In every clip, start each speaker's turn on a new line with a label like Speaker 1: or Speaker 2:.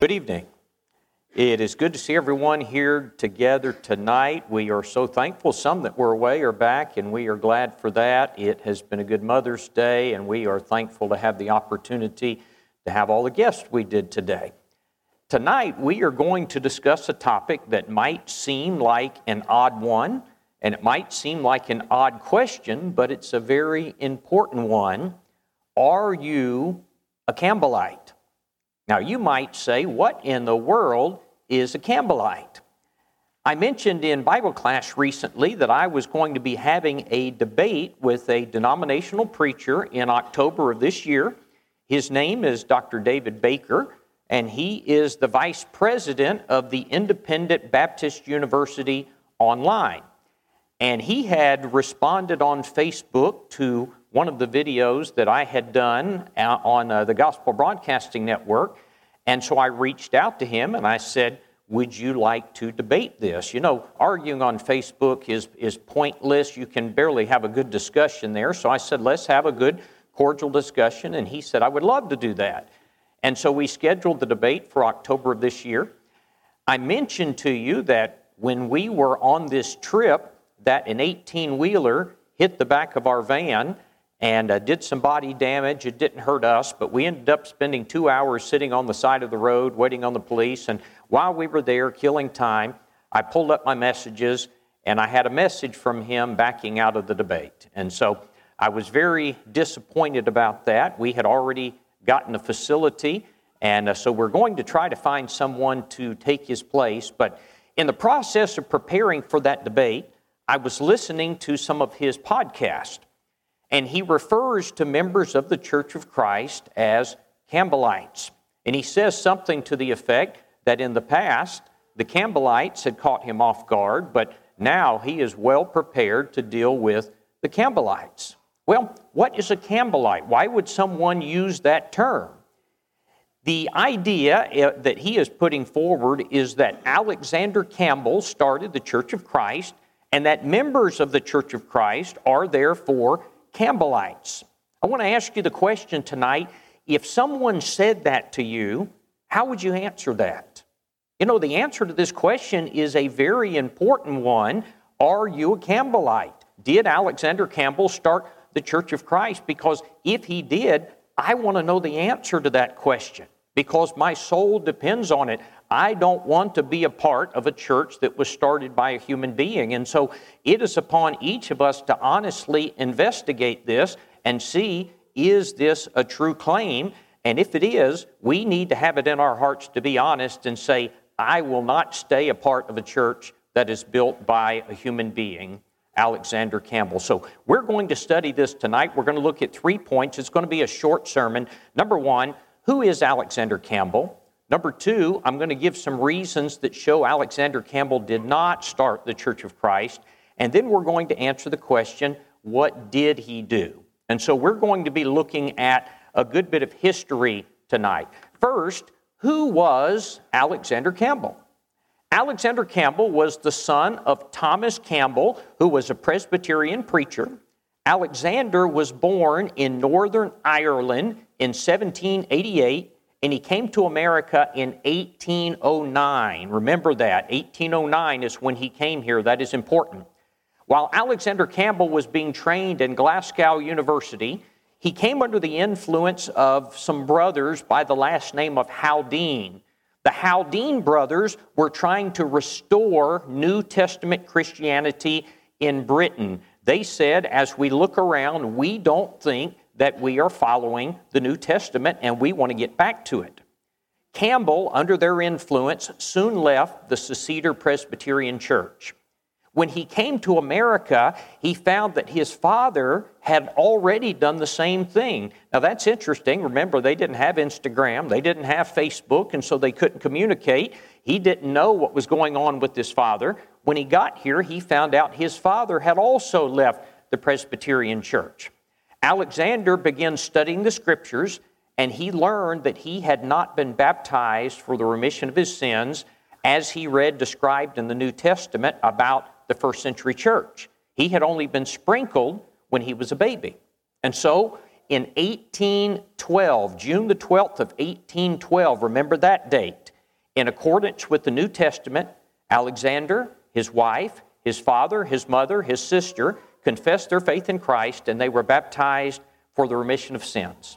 Speaker 1: Good evening. It is good to see everyone here together tonight. We are so thankful. Some that were away are back, and we are glad for that. It has been a good Mother's Day, and we are thankful to have the opportunity to have all the guests we did today. Tonight, we are going to discuss a topic that might seem like an odd one, and it might seem like an odd question, but it's a very important one. Are you a Campbellite? Now, you might say, What in the world is a Campbellite? I mentioned in Bible class recently that I was going to be having a debate with a denominational preacher in October of this year. His name is Dr. David Baker, and he is the vice president of the Independent Baptist University Online. And he had responded on Facebook to one of the videos that I had done uh, on uh, the Gospel Broadcasting Network. And so I reached out to him and I said, Would you like to debate this? You know, arguing on Facebook is, is pointless. You can barely have a good discussion there. So I said, Let's have a good, cordial discussion. And he said, I would love to do that. And so we scheduled the debate for October of this year. I mentioned to you that when we were on this trip, that an 18 wheeler hit the back of our van and uh, did some body damage. It didn't hurt us, but we ended up spending two hours sitting on the side of the road waiting on the police. And while we were there killing time, I pulled up my messages and I had a message from him backing out of the debate. And so I was very disappointed about that. We had already gotten a facility, and uh, so we're going to try to find someone to take his place. But in the process of preparing for that debate, I was listening to some of his podcasts. And he refers to members of the Church of Christ as Campbellites. And he says something to the effect that in the past, the Campbellites had caught him off guard, but now he is well prepared to deal with the Campbellites. Well, what is a Campbellite? Why would someone use that term? The idea eh, that he is putting forward is that Alexander Campbell started the Church of Christ and that members of the Church of Christ are therefore Campbellites. I want to ask you the question tonight if someone said that to you, how would you answer that? You know, the answer to this question is a very important one. Are you a Campbellite? Did Alexander Campbell start the Church of Christ? Because if he did, I want to know the answer to that question because my soul depends on it. I don't want to be a part of a church that was started by a human being. And so it is upon each of us to honestly investigate this and see is this a true claim? And if it is, we need to have it in our hearts to be honest and say, I will not stay a part of a church that is built by a human being. Alexander Campbell. So, we're going to study this tonight. We're going to look at three points. It's going to be a short sermon. Number one, who is Alexander Campbell? Number two, I'm going to give some reasons that show Alexander Campbell did not start the Church of Christ. And then we're going to answer the question what did he do? And so we're going to be looking at a good bit of history tonight. First, who was Alexander Campbell? Alexander Campbell was the son of Thomas Campbell, who was a Presbyterian preacher. Alexander was born in Northern Ireland in 1788 and he came to America in 1809. Remember that. 1809 is when he came here. That is important. While Alexander Campbell was being trained in Glasgow University, he came under the influence of some brothers by the last name of Haldane. The Haldane brothers were trying to restore New Testament Christianity in Britain. They said, as we look around, we don't think that we are following the New Testament and we want to get back to it. Campbell, under their influence, soon left the Seceder Presbyterian Church. When he came to America, he found that his father had already done the same thing. Now, that's interesting. Remember, they didn't have Instagram, they didn't have Facebook, and so they couldn't communicate. He didn't know what was going on with his father. When he got here, he found out his father had also left the Presbyterian Church. Alexander began studying the scriptures and he learned that he had not been baptized for the remission of his sins as he read described in the New Testament about the first century church. He had only been sprinkled when he was a baby. And so in 1812, June the 12th of 1812, remember that date, In accordance with the New Testament, Alexander, his wife, his father, his mother, his sister confessed their faith in Christ and they were baptized for the remission of sins.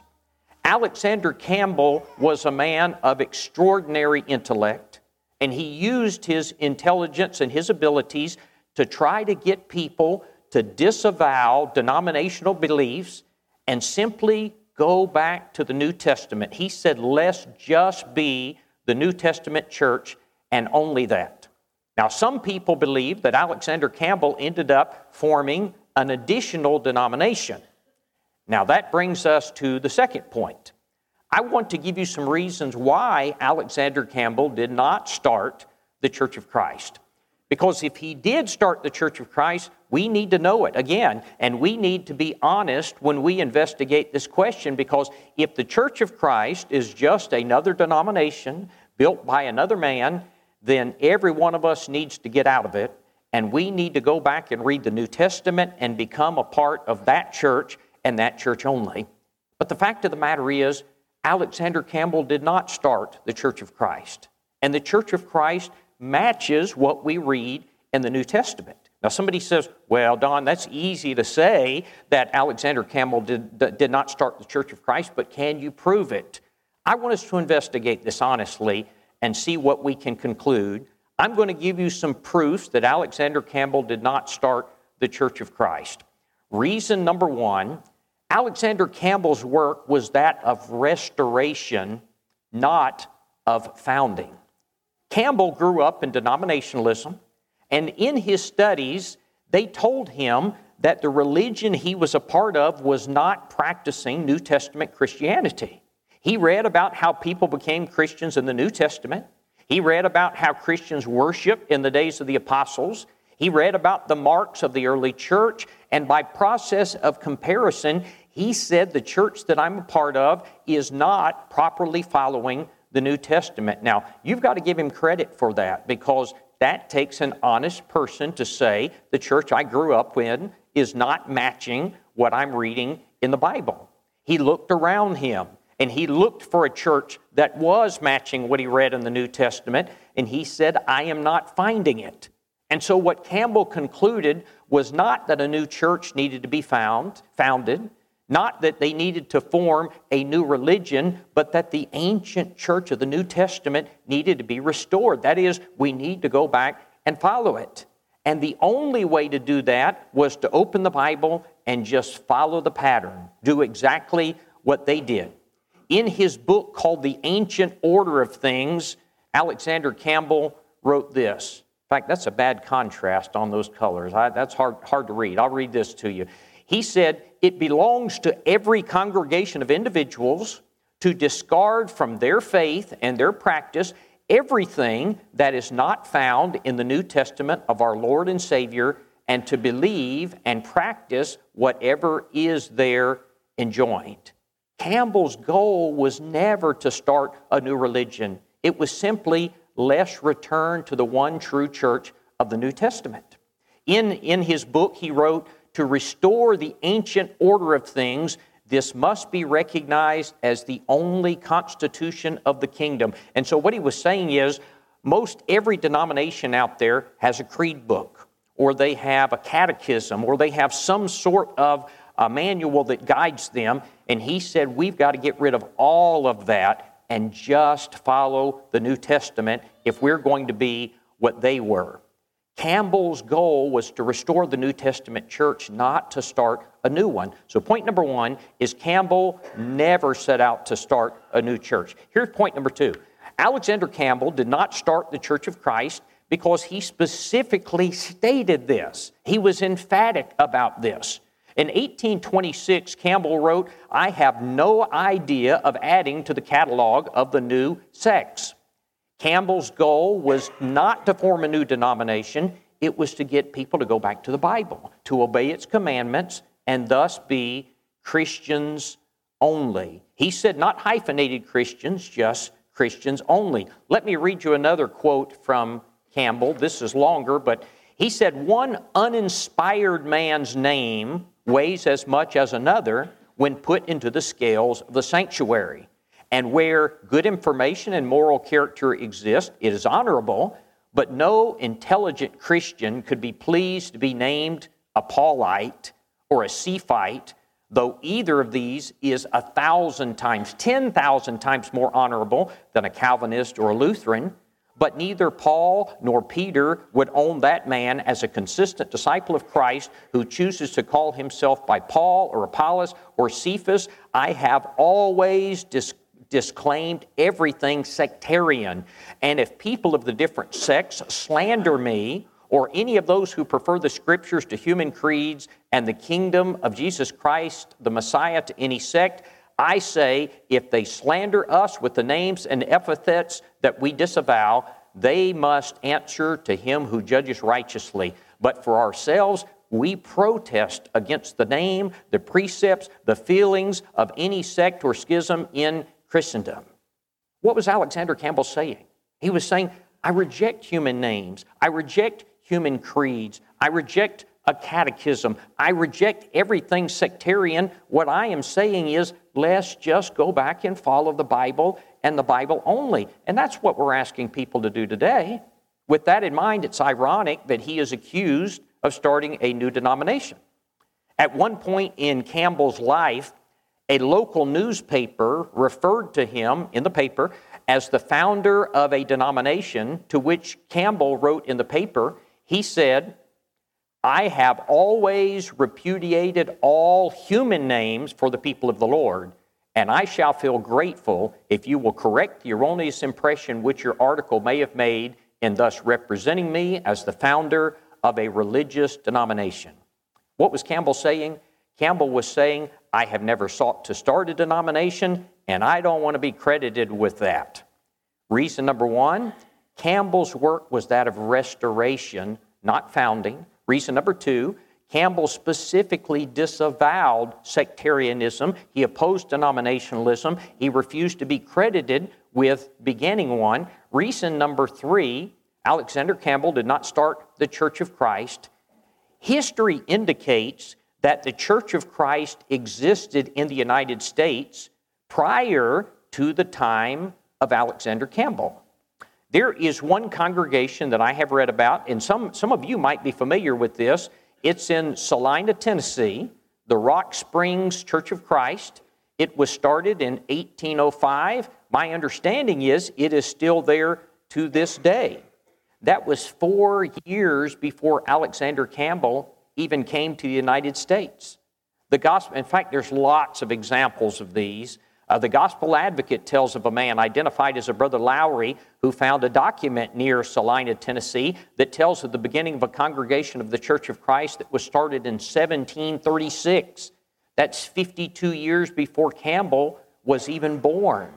Speaker 1: Alexander Campbell was a man of extraordinary intellect, and he used his intelligence and his abilities to try to get people to disavow denominational beliefs and simply go back to the New Testament. He said, let's just be the New Testament church and only that. Now, some people believe that Alexander Campbell ended up forming an additional denomination. Now, that brings us to the second point. I want to give you some reasons why Alexander Campbell did not start the Church of Christ. Because if he did start the Church of Christ, we need to know it again, and we need to be honest when we investigate this question. Because if the Church of Christ is just another denomination built by another man, then every one of us needs to get out of it, and we need to go back and read the New Testament and become a part of that church and that church only. But the fact of the matter is, Alexander Campbell did not start the Church of Christ. And the Church of Christ matches what we read in the New Testament. Now, somebody says, well, Don, that's easy to say that Alexander Campbell did, did not start the Church of Christ, but can you prove it? I want us to investigate this honestly and see what we can conclude. I'm going to give you some proofs that Alexander Campbell did not start the Church of Christ. Reason number one Alexander Campbell's work was that of restoration, not of founding. Campbell grew up in denominationalism, and in his studies, they told him that the religion he was a part of was not practicing New Testament Christianity. He read about how people became Christians in the New Testament. He read about how Christians worshiped in the days of the apostles. He read about the marks of the early church, and by process of comparison, he said the church that I'm a part of is not properly following the New Testament. Now, you've got to give him credit for that because that takes an honest person to say the church I grew up in is not matching what I'm reading in the Bible. He looked around him and he looked for a church that was matching what he read in the New Testament, and he said, I am not finding it. And so, what Campbell concluded was not that a new church needed to be found, founded, not that they needed to form a new religion, but that the ancient church of the New Testament needed to be restored. That is, we need to go back and follow it. And the only way to do that was to open the Bible and just follow the pattern, do exactly what they did. In his book called The Ancient Order of Things, Alexander Campbell wrote this. In fact, that's a bad contrast on those colors. I, that's hard, hard to read. I'll read this to you. He said, It belongs to every congregation of individuals to discard from their faith and their practice everything that is not found in the New Testament of our Lord and Savior and to believe and practice whatever is there enjoined. Campbell's goal was never to start a new religion, it was simply let's return to the one true church of the New Testament. In, in his book, he wrote, to restore the ancient order of things, this must be recognized as the only constitution of the kingdom. And so, what he was saying is, most every denomination out there has a creed book, or they have a catechism, or they have some sort of a manual that guides them. And he said, We've got to get rid of all of that and just follow the New Testament if we're going to be what they were. Campbell's goal was to restore the New Testament church, not to start a new one. So, point number one is Campbell never set out to start a new church. Here's point number two Alexander Campbell did not start the Church of Christ because he specifically stated this. He was emphatic about this. In 1826, Campbell wrote, I have no idea of adding to the catalog of the new sects. Campbell's goal was not to form a new denomination, it was to get people to go back to the Bible, to obey its commandments, and thus be Christians only. He said not hyphenated Christians, just Christians only. Let me read you another quote from Campbell. This is longer, but he said, One uninspired man's name weighs as much as another when put into the scales of the sanctuary. And where good information and moral character exist, it is honorable, but no intelligent Christian could be pleased to be named a Paulite or a Cephite, though either of these is a thousand times, 10,000 times more honorable than a Calvinist or a Lutheran. But neither Paul nor Peter would own that man as a consistent disciple of Christ who chooses to call himself by Paul or Apollos or Cephas. I have always dis- disclaimed everything sectarian. And if people of the different sects slander me, or any of those who prefer the scriptures to human creeds and the kingdom of Jesus Christ, the Messiah, to any sect, I say if they slander us with the names and epithets that we disavow, they must answer to him who judges righteously. But for ourselves, we protest against the name, the precepts, the feelings of any sect or schism in Christendom. What was Alexander Campbell saying? He was saying, I reject human names. I reject human creeds. I reject a catechism. I reject everything sectarian. What I am saying is, let's just go back and follow the Bible and the Bible only. And that's what we're asking people to do today. With that in mind, it's ironic that he is accused of starting a new denomination. At one point in Campbell's life, a local newspaper referred to him in the paper as the founder of a denomination to which Campbell wrote in the paper he said, I have always repudiated all human names for the people of the Lord, and I shall feel grateful if you will correct the erroneous impression which your article may have made in thus representing me as the founder of a religious denomination. What was Campbell saying? Campbell was saying, I have never sought to start a denomination, and I don't want to be credited with that. Reason number one, Campbell's work was that of restoration, not founding. Reason number two, Campbell specifically disavowed sectarianism. He opposed denominationalism. He refused to be credited with beginning one. Reason number three, Alexander Campbell did not start the Church of Christ. History indicates that the Church of Christ existed in the United States prior to the time of Alexander Campbell. There is one congregation that I have read about, and some, some of you might be familiar with this. It's in Celina, Tennessee, the Rock Springs Church of Christ. It was started in 1805. My understanding is it is still there to this day. That was four years before Alexander Campbell even came to the United States. The gospel, in fact, there's lots of examples of these. Uh, the Gospel Advocate tells of a man identified as a Brother Lowry who found a document near Celina, Tennessee, that tells of the beginning of a congregation of the Church of Christ that was started in 1736. That's 52 years before Campbell was even born.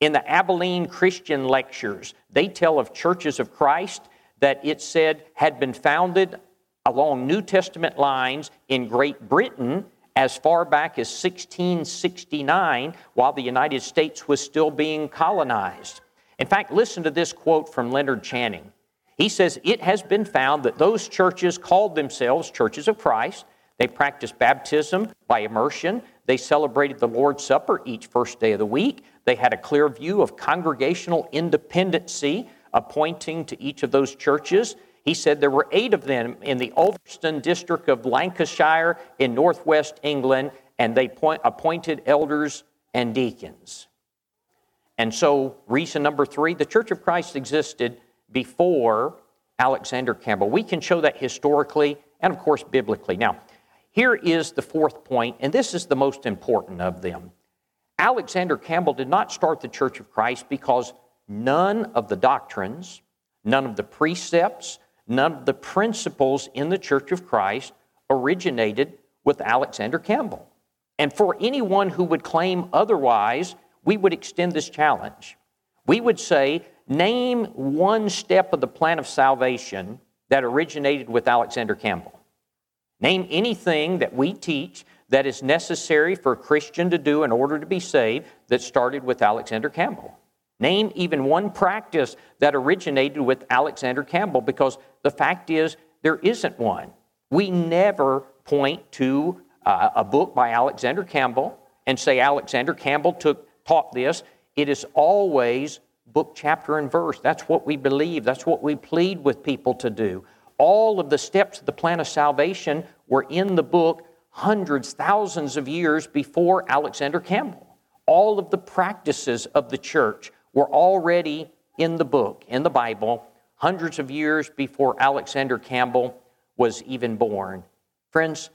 Speaker 1: In the Abilene Christian Lectures, they tell of churches of Christ that it said had been founded along New Testament lines in Great Britain as far back as 1669 while the United States was still being colonized. In fact, listen to this quote from Leonard Channing. He says, It has been found that those churches called themselves churches of Christ. They practiced baptism by immersion. They celebrated the Lord's Supper each first day of the week. They had a clear view of congregational independency, appointing to each of those churches he said there were eight of them in the Ulverston district of Lancashire in northwest England, and they point, appointed elders and deacons. And so, reason number three the Church of Christ existed before Alexander Campbell. We can show that historically and, of course, biblically. Now, here is the fourth point, and this is the most important of them. Alexander Campbell did not start the Church of Christ because none of the doctrines, none of the precepts, None of the principles in the Church of Christ originated with Alexander Campbell. And for anyone who would claim otherwise, we would extend this challenge. We would say, name one step of the plan of salvation that originated with Alexander Campbell. Name anything that we teach that is necessary for a Christian to do in order to be saved that started with Alexander Campbell. Name even one practice that originated with Alexander Campbell because the fact is there isn't one. We never point to uh, a book by Alexander Campbell and say Alexander Campbell took taught this. It is always book, chapter, and verse. That's what we believe. That's what we plead with people to do. All of the steps of the plan of salvation were in the book hundreds, thousands of years before Alexander Campbell. All of the practices of the church were already in the book, in the Bible, hundreds of years before Alexander Campbell was even born. Friends,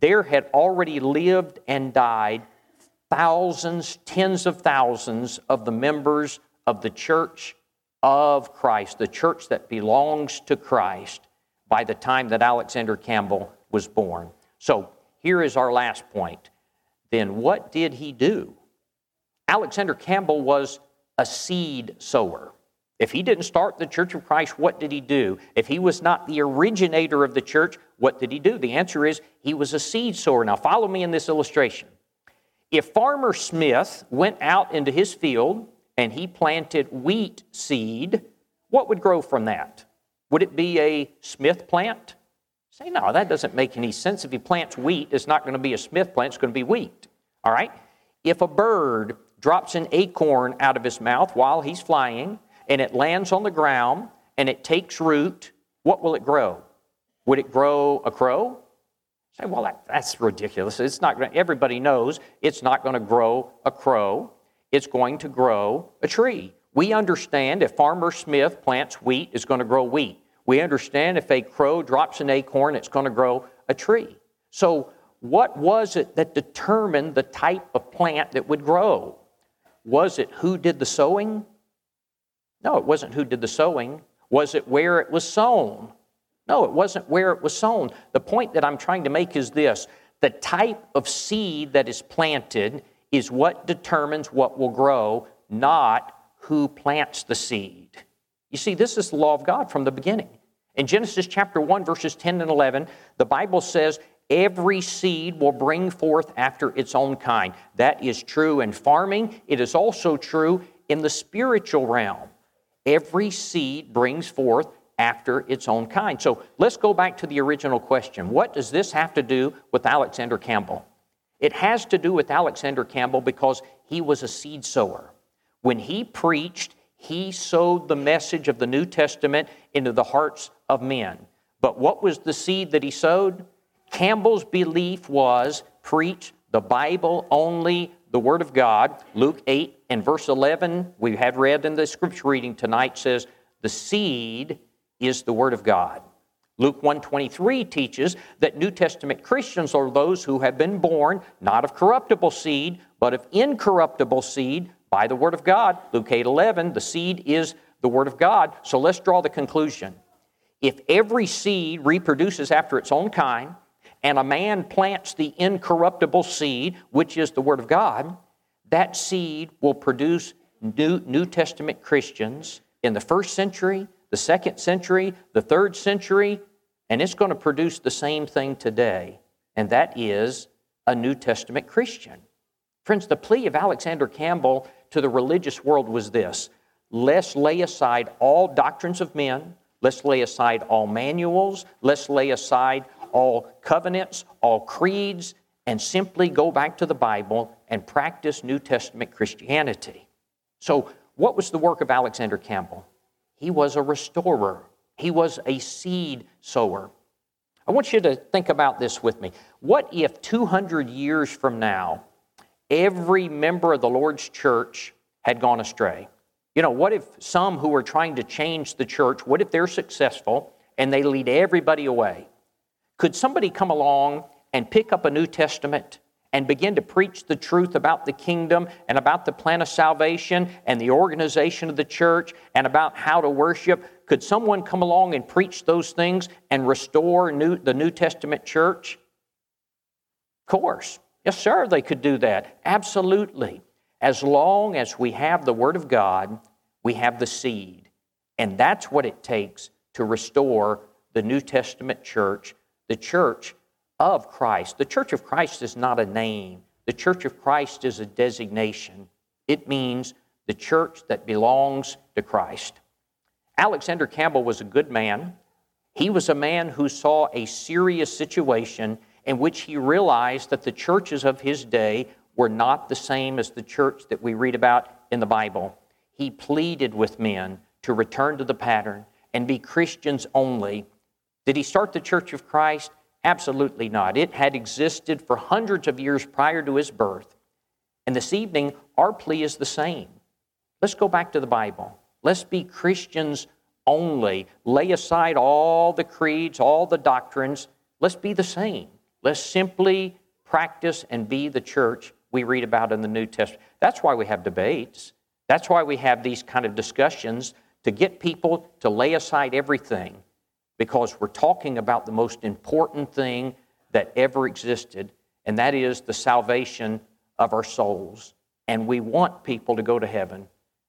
Speaker 1: there had already lived and died thousands, tens of thousands of the members of the church of Christ, the church that belongs to Christ, by the time that Alexander Campbell was born. So here is our last point. Then what did he do? Alexander Campbell was a seed sower. If he didn't start the Church of Christ, what did he do? If he was not the originator of the church, what did he do? The answer is he was a seed sower. Now, follow me in this illustration. If Farmer Smith went out into his field and he planted wheat seed, what would grow from that? Would it be a Smith plant? Say, no, that doesn't make any sense. If he plants wheat, it's not going to be a Smith plant, it's going to be wheat. All right? If a bird drops an acorn out of his mouth while he's flying and it lands on the ground and it takes root, what will it grow? Would it grow a crow? Say, well, that, that's ridiculous. It's not everybody knows it's not going to grow a crow. It's going to grow a tree. We understand if Farmer Smith plants wheat, it's going to grow wheat. We understand if a crow drops an acorn, it's going to grow a tree. So, what was it that determined the type of plant that would grow? Was it who did the sowing? No, it wasn't who did the sowing. Was it where it was sown? No, it wasn't where it was sown. The point that I'm trying to make is this the type of seed that is planted is what determines what will grow, not who plants the seed. You see, this is the law of God from the beginning. In Genesis chapter 1, verses 10 and 11, the Bible says, Every seed will bring forth after its own kind. That is true in farming. It is also true in the spiritual realm. Every seed brings forth after its own kind. So let's go back to the original question. What does this have to do with Alexander Campbell? It has to do with Alexander Campbell because he was a seed sower. When he preached, he sowed the message of the New Testament into the hearts of men. But what was the seed that he sowed? Campbell's belief was preach the Bible only, the Word of God. Luke 8 and verse 11, we have read in the scripture reading tonight, says, The seed is the Word of God. Luke 123 teaches that New Testament Christians are those who have been born not of corruptible seed, but of incorruptible seed by the Word of God. Luke 8 11, the seed is the Word of God. So let's draw the conclusion. If every seed reproduces after its own kind, and a man plants the incorruptible seed, which is the Word of God, that seed will produce New, New Testament Christians in the first century, the second century, the third century, and it's going to produce the same thing today, and that is a New Testament Christian. Friends, the plea of Alexander Campbell to the religious world was this let's lay aside all doctrines of men, let's lay aside all manuals, let's lay aside all covenants, all creeds, and simply go back to the Bible and practice New Testament Christianity. So, what was the work of Alexander Campbell? He was a restorer, he was a seed sower. I want you to think about this with me. What if 200 years from now, every member of the Lord's church had gone astray? You know, what if some who are trying to change the church, what if they're successful and they lead everybody away? Could somebody come along and pick up a New Testament and begin to preach the truth about the kingdom and about the plan of salvation and the organization of the church and about how to worship? Could someone come along and preach those things and restore new, the New Testament church? Of course. Yes, sir, they could do that. Absolutely. As long as we have the Word of God, we have the seed. And that's what it takes to restore the New Testament church the church of Christ. The church of Christ is not a name, the church of Christ is a designation. It means the church that belongs to Christ. Alexander Campbell was a good man. He was a man who saw a serious situation in which he realized that the churches of his day were not the same as the church that we read about in the Bible. He pleaded with men to return to the pattern and be Christians only. Did he start the Church of Christ? Absolutely not. It had existed for hundreds of years prior to his birth. And this evening, our plea is the same. Let's go back to the Bible. Let's be Christians only. Lay aside all the creeds, all the doctrines. Let's be the same. Let's simply practice and be the church we read about in the New Testament. That's why we have debates. That's why we have these kind of discussions to get people to lay aside everything because we're talking about the most important thing that ever existed, and that is the salvation of our souls. And we want people to go to heaven.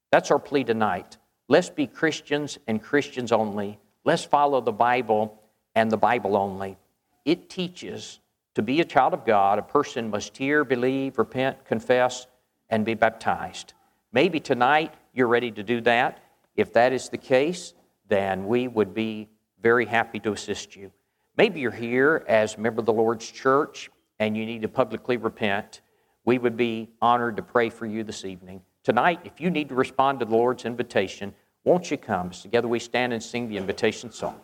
Speaker 1: That's our plea tonight. Let's be Christians and Christians only. Let's follow the Bible and the Bible only. It teaches to be a child of God, a person must hear, believe, repent, confess, and be baptized. Maybe tonight you're ready to do that. If that is the case, then we would be very happy to assist you. Maybe you're here as a member of the Lord's church and you need to publicly repent. We would be honored to pray for you this evening. Tonight, if you need to respond to the Lord's invitation, won't you come? Together we stand and sing the invitation song.